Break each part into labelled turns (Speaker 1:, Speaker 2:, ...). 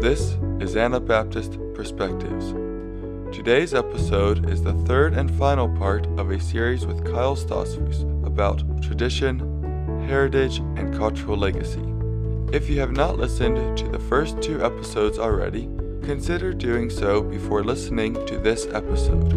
Speaker 1: This is Anabaptist Perspectives. Today's episode is the third and final part of a series with Kyle Stoltzfus about tradition, heritage, and cultural legacy. If you have not listened to the first two episodes already, consider doing so before listening to this episode.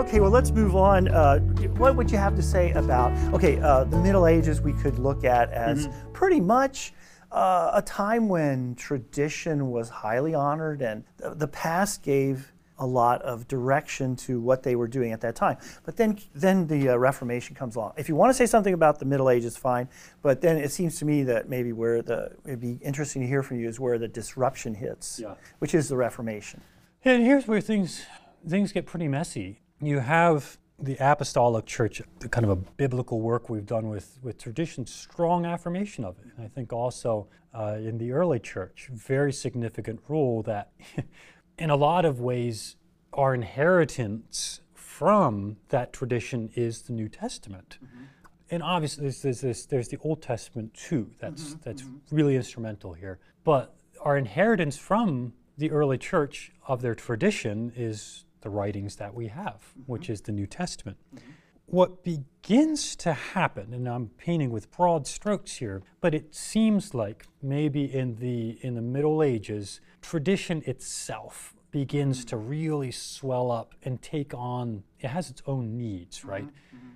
Speaker 2: Okay, well, let's move on. Uh, what would you have to say about, okay, uh, the Middle Ages we could look at as mm-hmm. pretty much uh, a time when tradition was highly honored and the past gave a lot of direction to what they were doing at that time. But then, then the uh, Reformation comes along. If you want to say something about the Middle Ages, fine. But then it seems to me that maybe where the it'd be interesting to hear from you is where the disruption hits, yeah. which is the Reformation.
Speaker 3: And here's where things things get pretty messy. You have the apostolic church, kind of a biblical work we've done with, with tradition, strong affirmation of it. And I think also uh, in the early church, very significant role that in a lot of ways our inheritance from that tradition is the New Testament. Mm-hmm. And obviously there's, there's, there's, there's, the Old Testament too, that's, mm-hmm. that's mm-hmm. really instrumental here. But our inheritance from the early church of their tradition is the writings that we have, mm-hmm. which is the New Testament. Mm-hmm. What begins to happen, and I'm painting with broad strokes here, but it seems like maybe in the in the Middle Ages, tradition itself begins to mm-hmm. really swell up and take on it has its own needs, right? Mm-hmm. mm-hmm.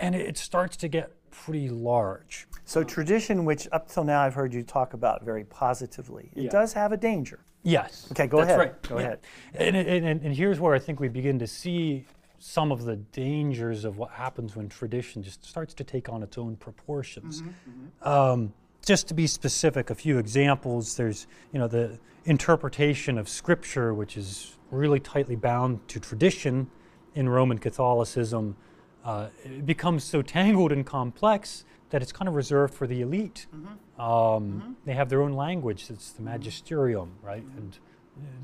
Speaker 3: And it starts to get pretty large.
Speaker 2: So tradition, which up till now I've heard you talk about very positively, it yeah. does have a danger.
Speaker 3: Yes.
Speaker 2: Okay, go
Speaker 3: That's
Speaker 2: ahead.
Speaker 3: Right.
Speaker 2: Go
Speaker 3: yeah.
Speaker 2: ahead.
Speaker 3: And, and, and here's where I think we begin to see some of the dangers of what happens when tradition just starts to take on its own proportions. Mm-hmm, mm-hmm. Um, just to be specific, a few examples. There's, you know, the interpretation of Scripture, which is really tightly bound to tradition in Roman Catholicism. Uh, it becomes so tangled and complex that it's kind of reserved for the elite. Mm-hmm. Um, mm-hmm. They have their own language. It's the magisterium, right? Mm-hmm. And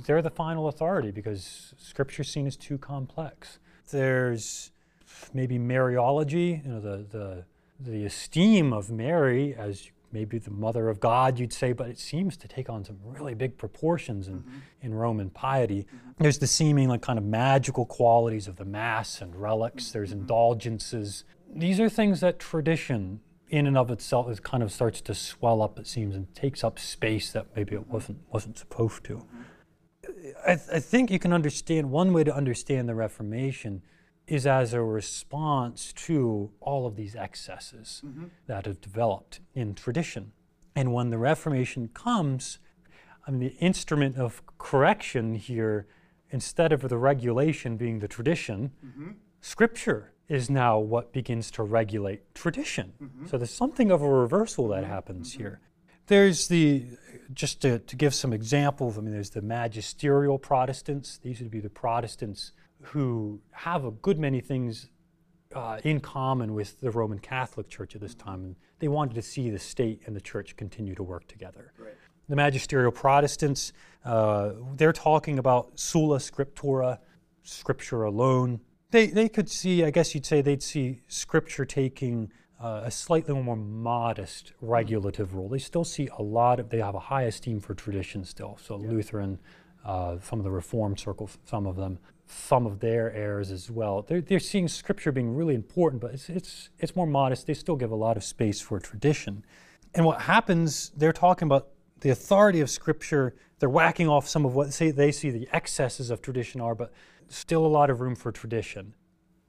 Speaker 3: they're the final authority because Scripture's seen as too complex. There's maybe Mariology, you know, the the the esteem of Mary as maybe the mother of God, you'd say, but it seems to take on some really big proportions in, mm-hmm. in Roman piety. Mm-hmm. There's the seeming like kind of magical qualities of the Mass and relics, there's mm-hmm. indulgences. These are things that tradition in and of itself it kind of starts to swell up, it seems, and takes up space that maybe it wasn't wasn't supposed to. I, th- I think you can understand one way to understand the Reformation is as a response to all of these excesses mm-hmm. that have developed in tradition. And when the Reformation comes, I mean, the instrument of correction here, instead of the regulation being the tradition, mm-hmm. Scripture is now what begins to regulate tradition. Mm-hmm. So there's something of a reversal that happens mm-hmm. here. There's the, just to, to give some examples, I mean, there's the magisterial Protestants. These would be the Protestants who have a good many things uh, in common with the Roman Catholic Church at this time. And they wanted to see the state and the church continue to work together. Right. The magisterial Protestants, uh, they're talking about sola scriptura, scripture alone, they, they could see, I guess you'd say they'd see Scripture taking uh, a slightly more modest regulative role. They still see a lot of, they have a high esteem for tradition still. So yeah. Lutheran, uh, some of the Reformed circles, some of them, some of their heirs as well. They're, they're seeing Scripture being really important, but it's, it's, it's more modest. They still give a lot of space for tradition. And what happens, they're talking about the authority of Scripture. They're whacking off some of what say they see the excesses of tradition are, but still a lot of room for tradition.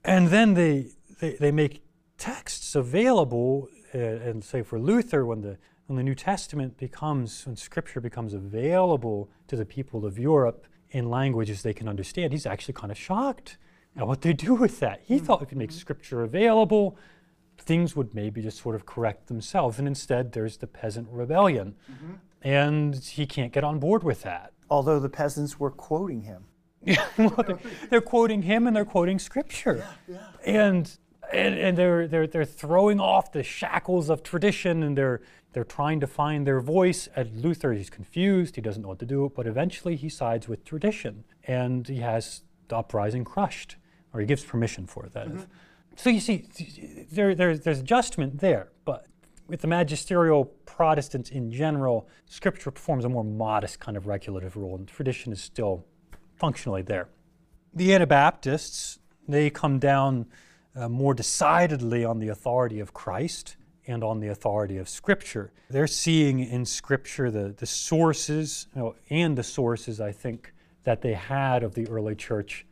Speaker 3: And then they, they, they make texts available, uh, and say for Luther, when the, when the New Testament becomes, when Scripture becomes available to the people of Europe in languages they can understand, he's actually kind of shocked at what they do with that. He mm-hmm. thought we could make Scripture available, things would maybe just sort of correct themselves. And instead, there's the peasant rebellion. Mm-hmm. And he can't get on board with that.
Speaker 2: Although the peasants were quoting him.
Speaker 3: well, they're, they're, quoting him and they're quoting scripture. Yeah, yeah. And, and, and they're, they're, they're throwing off the shackles of tradition and they're, they're trying to find their voice. At Luther, he's confused, he doesn't know what to do, but eventually he sides with tradition and he has the uprising crushed, or he gives permission for it, that mm-hmm. So you see, there, there, there's adjustment there, but with the magisterial Protestants in general, Scripture performs a more modest kind of regulative role, and tradition is still functionally there. The Anabaptists, they come down uh, more decidedly on the authority of Christ and on the authority of Scripture. They're seeing in Scripture the, the sources, you know, and the sources, I think, that they had of the early church,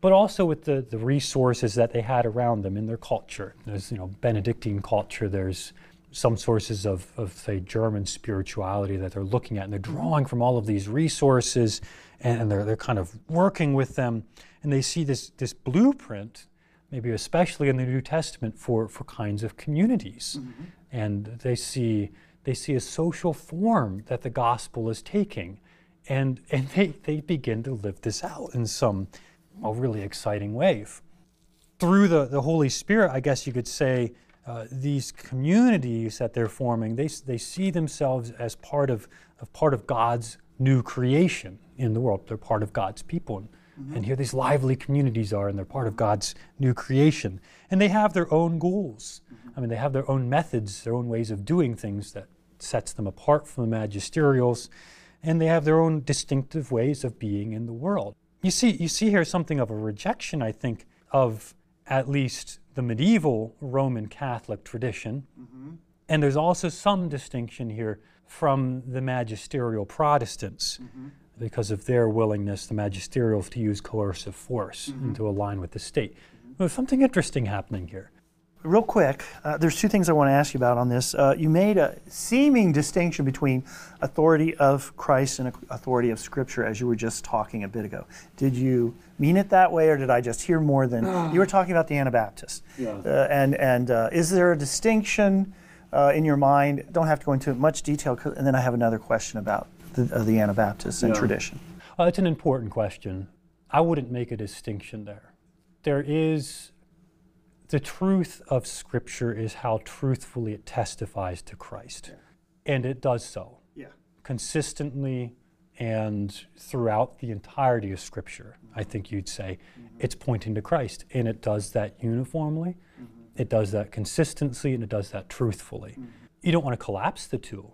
Speaker 3: but also with the, the resources that they had around them in their culture. There's, you know, Benedictine culture, there's some sources of, of, say, German spirituality that they're looking at, and they're drawing from all of these resources, and they're, they're kind of working with them, and they see this, this blueprint, maybe especially in the New Testament, for, for kinds of communities. Mm-hmm. And they see, they see a social form that the gospel is taking, and, and they, they begin to live this out in some a really exciting wave. Through the, the Holy Spirit, I guess you could say, uh, these communities that they're forming, they, they see themselves as part of, of part of God's new creation in the world. They're part of God's people. And, mm-hmm. and here these lively communities are, and they're part of God's new creation. And they have their own goals. Mm-hmm. I mean, they have their own methods, their own ways of doing things that sets them apart from the magisterials. And they have their own distinctive ways of being in the world. You see, you see here something of a rejection, I think, of at least the medieval Roman Catholic tradition. Mm-hmm. And there's also some distinction here from the magisterial Protestants mm-hmm. because of their willingness, the magisterials, to use coercive force mm-hmm. and to align with the state. There's something interesting happening here
Speaker 2: real quick, uh, there's two things I want to ask you about on this. Uh, you made a seeming distinction between authority of Christ and authority of Scripture, as you were just talking a bit ago. Did you mean it that way, or did I just hear more than you were talking about the Anabaptists? Yeah. Uh, and and uh, is there a distinction uh, in your mind? Don't have to go into much detail, and then I have another question about the, the Anabaptists and yeah. tradition.
Speaker 3: Well, it's an important question. I wouldn't make a distinction there. There is the truth of Scripture is how truthfully it testifies to Christ. Yeah. And it does so. Yeah. Consistently and throughout the entirety of Scripture, mm-hmm. I think you'd say mm-hmm. it's pointing to Christ. And it does that uniformly, mm-hmm. it does that consistently, and it does that truthfully. Mm-hmm. You don't want to collapse the two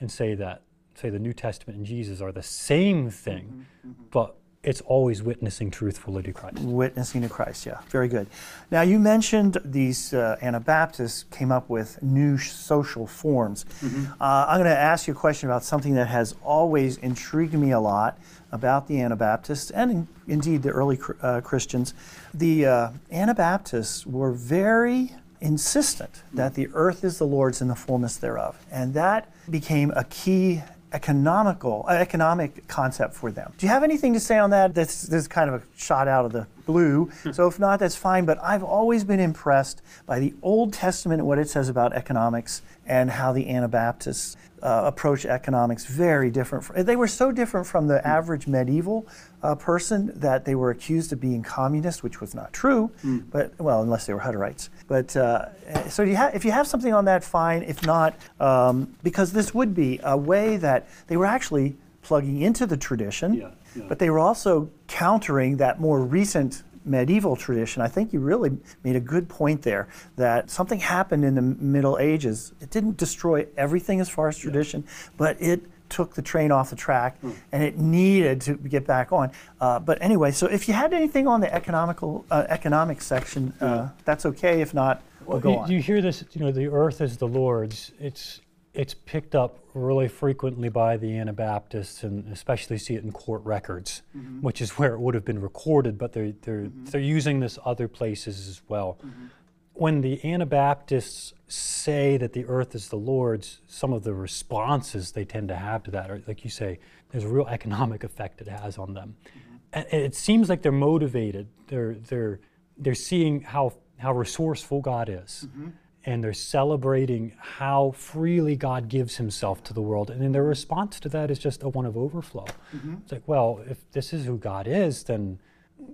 Speaker 3: and say that, say, the New Testament and Jesus are the same thing, mm-hmm. Mm-hmm. but it's always witnessing truthfully to Christ.
Speaker 2: Witnessing to Christ, yeah, very good. Now, you mentioned these uh, Anabaptists came up with new social forms. Mm-hmm. Uh, I'm going to ask you a question about something that has always intrigued me a lot about the Anabaptists and in, indeed the early uh, Christians. The uh, Anabaptists were very insistent that the earth is the Lord's and the fullness thereof. And that became a key economical uh, economic concept for them. Do you have anything to say on that? This, this is kind of a shot out of the blue. so if not, that's fine. But I've always been impressed by the Old Testament and what it says about economics and how the Anabaptists uh, approach economics very different. They were so different from the average medieval uh, person that they were accused of being communist, which was not true. Mm. But well, unless they were Hutterites. But uh, so you ha- if you have something on that, fine. If not, um, because this would be a way that they were actually plugging into the tradition, yeah, yeah. but they were also countering that more recent medieval tradition, I think you really made a good point there that something happened in the Middle Ages. It didn't destroy everything as far as tradition, yeah. but it took the train off the track mm. and it needed to get back on. Uh, but anyway, so if you had anything on the economical uh, economic section, uh, that's okay. If not, we'll, well go
Speaker 3: you. You hear this, you know, the earth is the Lord's. It's it's picked up really frequently by the Anabaptists, and especially see it in court records, mm-hmm. which is where it would have been recorded. But they're they're mm-hmm. they're using this other places as well. Mm-hmm. When the Anabaptists say that the earth is the Lord's, some of the responses they tend to have to that are, like you say, there's a real economic effect it has on them, mm-hmm. and it seems like they're motivated. They're they're they're seeing how how resourceful God is mm-hmm and they're celebrating how freely God gives himself to the world. And then their response to that is just a one of overflow. Mm-hmm. It's like, well, if this is who God is, then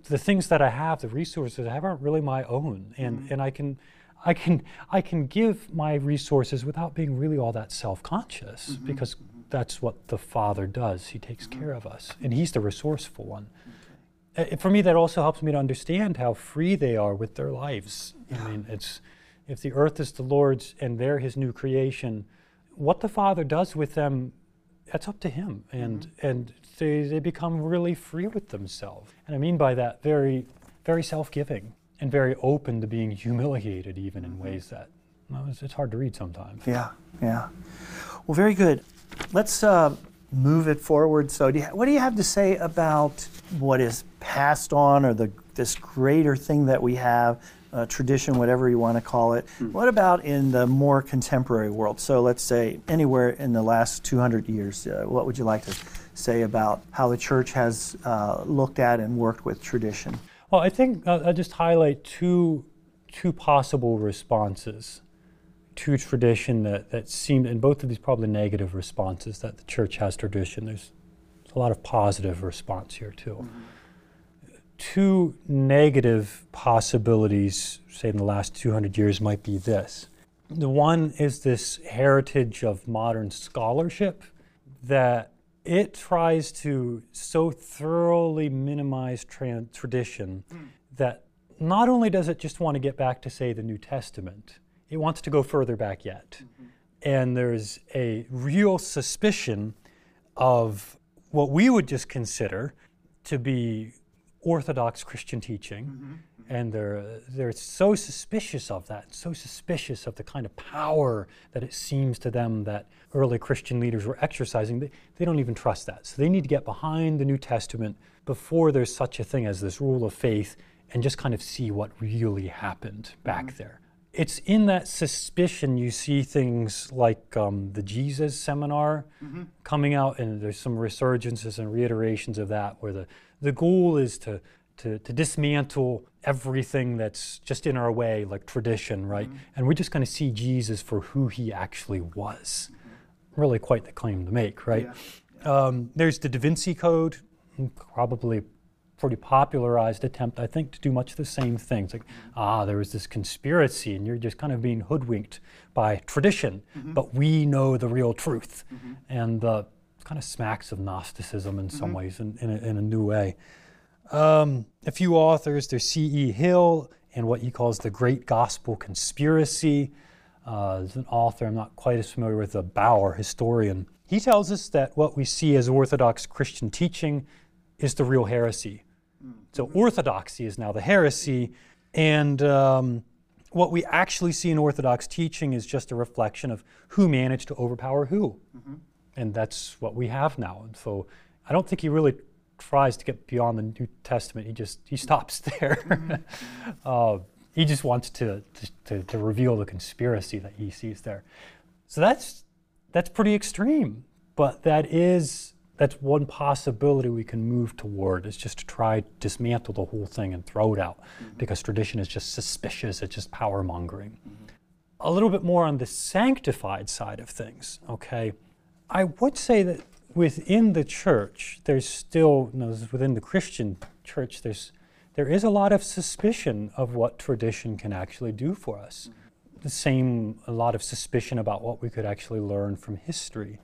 Speaker 3: the things that I have, the resources I have aren't really my own. And, mm-hmm. and I can I can I can give my resources without being really all that self-conscious mm-hmm. because that's what the Father does. He takes mm-hmm. care of us. And he's the resourceful one. Uh, for me that also helps me to understand how free they are with their lives. Yeah. I mean, it's If the earth is the Lord's and they're his new creation, what the Father does with them, that's up to him. And, mm-hmm. and they, they become really free with themselves. And I mean by that, very, very self giving and very open to being humiliated, even in ways that well, it's, it's, hard to read sometimes.
Speaker 2: Yeah, yeah. Well, very good. Let's uh, move it forward. So, do you, what do you have to say about what is passed on or the this greater thing that we have, uh, tradition, whatever you want to call it? Mm. What about in the more contemporary world? So, let's say anywhere in the last 200 years, uh, what would you like to say about how the church has uh, looked at and worked with tradition?
Speaker 3: Well, I think uh, I'll just highlight two, two possible responses to tradition that, that seem, and both of these probably negative responses that the church has tradition. There's, there's a lot of positive response here too. Mm-hmm. Two negative possibilities, say in the last 200 years, might be this. The one is this heritage of modern scholarship that it tries to so thoroughly minimize tra- tradition mm. that not only does it just want to get back to, say, the New Testament, it wants to go further back yet. Mm-hmm. And there's a real suspicion of what we would just consider to be Orthodox Christian teaching. Mm-hmm. Mm-hmm. And they're, they're so suspicious of that, so suspicious of the kind of power that it seems to them that early Christian leaders were exercising. They, they don't even trust that. So they need to get behind the New Testament before there's such a thing as this rule of faith and just kind of see what really happened back mm-hmm. there it's in that suspicion you see things like um, the Jesus seminar mm-hmm. coming out, and there's some resurgences and reiterations of that, where the, the goal is to, to, to dismantle everything that's just in our way, like tradition, right? Mm-hmm. And we're just going to see Jesus for who he actually was. Mm-hmm. Really, quite the claim to make, right? Yeah. Um, there's the Da Vinci Code, probably pretty popularized attempt, I think, to do much the same things. Like, ah, there was this conspiracy, and you're just kind of being hoodwinked by tradition, mm-hmm. but we know the real truth. Mm-hmm. And uh, kind of smacks of Gnosticism in some mm-hmm. ways, in, in, a, in, a, new way. Um, a few authors, there's C.E. Hill and what he calls the Great Gospel Conspiracy. Uh, there's an author I'm not quite as familiar with, a Bauer historian. He tells us that what we see as Orthodox Christian teaching is the real heresy. So orthodoxy is now the heresy, and um, what we actually see in Orthodox teaching is just a reflection of who managed to overpower who, mm-hmm. And that's what we have now. And so I don't think he really tries to get beyond the New Testament. He just he stops there. Mm-hmm. uh, he just wants to, to, to reveal the conspiracy that he sees there. So that's that's pretty extreme, but that is that's one possibility we can move toward is just to try to dismantle the whole thing and throw it out mm-hmm. because tradition is just suspicious, it's just power mongering. Mm-hmm. A little bit more on the sanctified side of things, okay? I would say that within the church, there's still, you know, within the Christian church, there's there is a lot of suspicion of what tradition can actually do for us. The same, a lot of suspicion about what we could actually learn from history.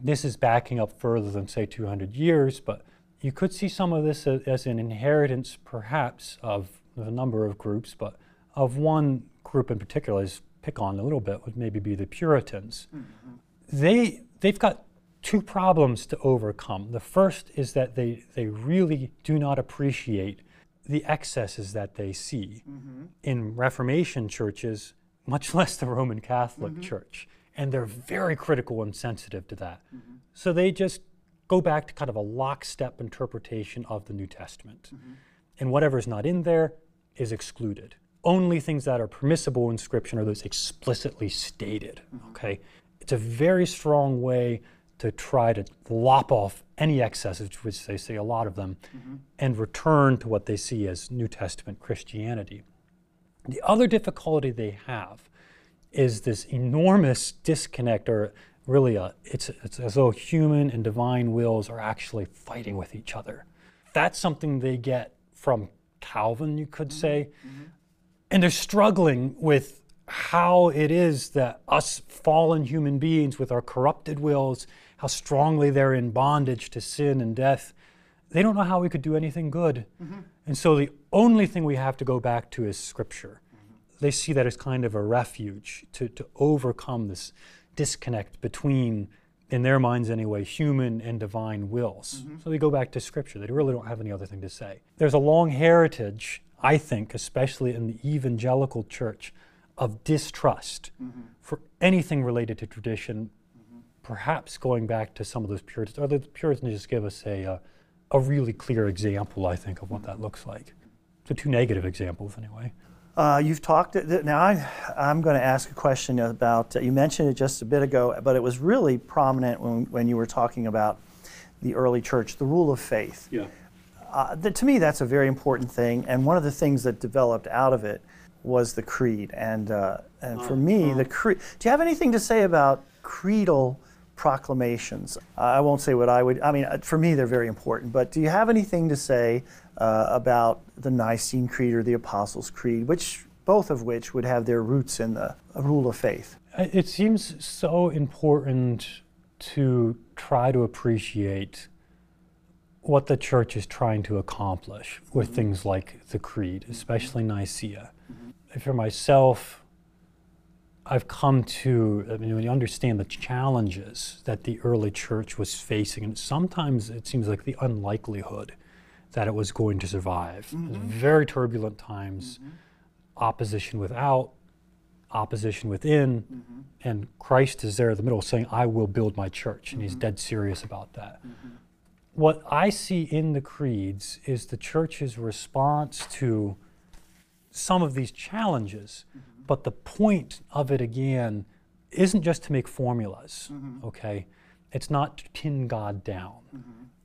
Speaker 3: This is backing up further than, say, 200 years, but you could see some of this as an inheritance, perhaps, of a number of groups, but of one group in particular, is pick on a little bit, would maybe be the Puritans. Mm-hmm. They, they've got two problems to overcome. The first is that they, they really do not appreciate the excesses that they see mm-hmm. in Reformation churches, much less the Roman Catholic mm-hmm. Church and they're very critical and sensitive to that. Mm-hmm. So they just go back to kind of a lockstep interpretation of the New Testament. Mm-hmm. And whatever's not in there is excluded. Only things that are permissible in Scripture are those explicitly stated. Mm-hmm. Okay? It's a very strong way to try to lop off any excesses, which they say a lot of them, mm-hmm. and return to what they see as New Testament Christianity. The other difficulty they have is this enormous disconnect, or really, a, it's, it's as though human and divine wills are actually fighting with each other. That's something they get from Calvin, you could say. Mm-hmm. And they're struggling with how it is that us fallen human beings with our corrupted wills, how strongly they're in bondage to sin and death, they don't know how we could do anything good. Mm-hmm. And so the only thing we have to go back to is Scripture they see that as kind of a refuge to, to overcome this disconnect between, in their minds anyway, human and divine wills. Mm-hmm. So they go back to Scripture. They really don't have any other thing to say. There's a long heritage, I think, especially in the evangelical church, of distrust mm-hmm. for anything related to tradition, mm-hmm. perhaps going back to some of those Puritans. Or the Puritans just give us a, uh, a really clear example, I think, of what that looks like. So, two negative examples, anyway.
Speaker 2: Uh, you've talked now. I, am going to ask a question about. Uh, you mentioned it just a bit ago, but it was really prominent when, when you were talking about the early church, the rule of faith.
Speaker 3: Yeah.
Speaker 2: Uh, the, to me, that's a very important thing, and one of the things that developed out of it was the creed. And uh, and for me, uh-huh. the creed. Do you have anything to say about creedal proclamations? I won't say what I would. I mean, uh, for me, they're very important. But do you have anything to say uh, about the Nicene Creed or the Apostles' Creed, which both of which would have their roots in the rule of faith.
Speaker 3: It seems so important to try to appreciate what the church is trying to accomplish with mm-hmm. things like the creed, especially Nicaea. Mm-hmm. For myself, I've come to, I mean, when you understand the challenges that the early church was facing, and sometimes it seems like the unlikelihood that it was going to survive. Mm-hmm. very turbulent times, mm-hmm. opposition without, opposition within, mm-hmm. and Christ is there in the middle saying, I will build my church, and he's mm-hmm. dead serious about that. Mm-hmm. What I see in the creeds is the church's response to some of these challenges, mm-hmm. but the point of it again isn't just to make formulas, okay? It's not to pin God down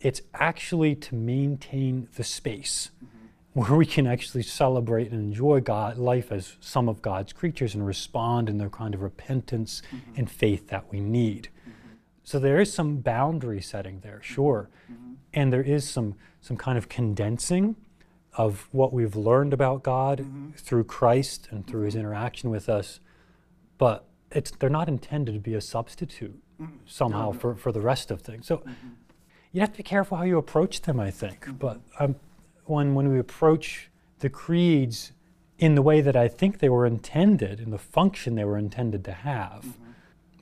Speaker 3: it's actually to maintain the space mm-hmm. where we can actually celebrate and enjoy God, life as some of God's creatures and respond in the kind of repentance mm-hmm. and faith that we need. Mm-hmm. So there is some boundary setting there, sure. Mm-hmm. And there is some, some kind of condensing of what we've learned about God mm-hmm. through Christ and through his mm-hmm. interaction with us. But it's, they're not intended to be a substitute somehow for, for the rest of things. So you have to be careful how you approach them, I think. Mm-hmm. But um, when, when we approach the creeds in the way that I think they were intended, in the function they were intended to have, mm-hmm.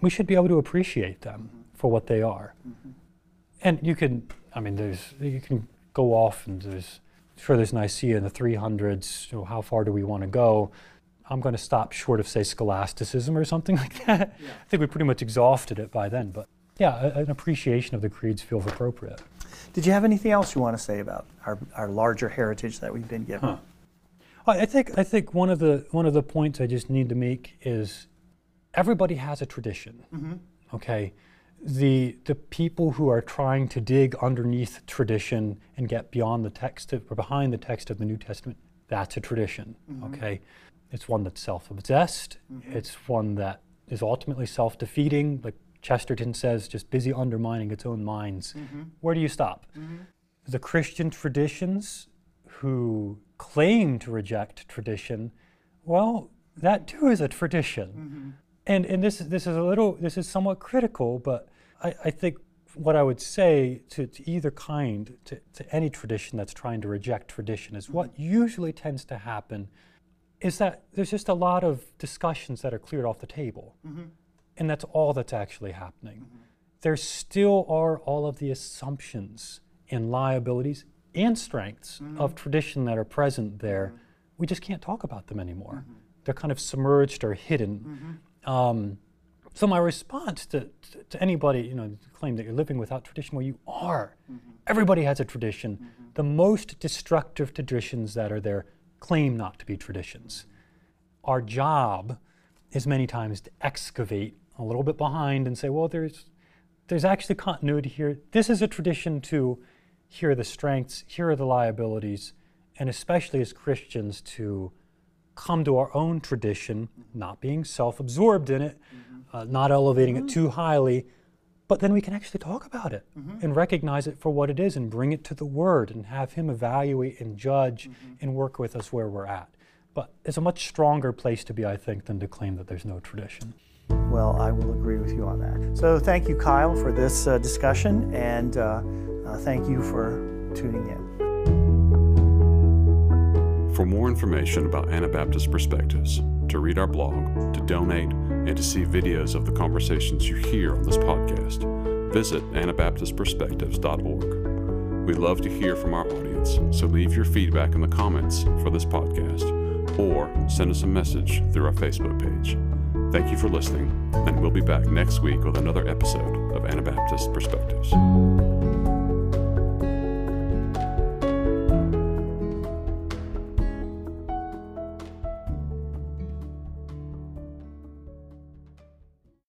Speaker 3: we should be able to appreciate them mm-hmm. for what they are. Mm-hmm. And you can, I mean, there's, you can go off and there's, sure there's Nicaea in the 300s, you know, how far do we want to go? I'm going to stop short of, say, scholasticism or something like that. Yeah. I think we pretty much exhausted it by then, but yeah, an appreciation of the creeds feels appropriate.
Speaker 2: Did you have anything else you want to say about our, our larger heritage that we've been given? Huh.
Speaker 3: I think I think one of the one of the points I just need to make is everybody has a tradition. Mm-hmm. Okay, the the people who are trying to dig underneath tradition and get beyond the text of, or behind the text of the New Testament, that's a tradition. Mm-hmm. Okay, it's one that's self-obsessed. Mm-hmm. It's one that is ultimately self-defeating. Like Chesterton says, just busy undermining its own minds. Mm-hmm. Where do you stop? Mm-hmm. The Christian traditions who claim to reject tradition, well, that too is a tradition. Mm-hmm. And, and this, this is a little, this is somewhat critical, but I, I think what I would say to, to either kind, to, to, any tradition that's trying to reject tradition, is what mm-hmm. usually tends to happen is that there's just a lot of discussions that are cleared off the table. Mm-hmm. And that's all that's actually happening. Mm-hmm. There still are all of the assumptions and liabilities and strengths mm-hmm. of tradition that are present there. Mm-hmm. We just can't talk about them anymore. Mm-hmm. They're kind of submerged or hidden. Um, so my response to, too, to, anybody, you know, claim that you're living without tradition, well, you are. Mm-hmm. Everybody has a tradition. The most destructive traditions that are there claim not to be traditions. Our job is many times to excavate a little bit behind and say, well, there's, there's actually continuity here. This is a tradition to here are the strengths, here are the liabilities, and especially as Christians to come to our own tradition, not being self absorbed in it, mm-hmm. uh, not elevating it too highly, but then we can actually talk about it mm-hmm. and recognize it for what it is and bring it to the Word and have Him evaluate and judge mm-hmm. and work with us where we're at. But it's a much stronger place to be, I think, than to claim that there's no tradition.
Speaker 2: Well, I will agree with you on that. So thank you, Kyle, for this uh, discussion, and uh, uh, thank you for tuning in.
Speaker 4: For more information about Anabaptist perspectives, to read our blog, to donate, and to see videos of the conversations you hear on this podcast, visit AnabaptistPerspectives.org. We'd love to hear from our audience, so leave your feedback in the comments for this podcast or send us a message through our Facebook page. Thank you for listening, and we'll be back next week with another episode of Anabaptist Perspectives.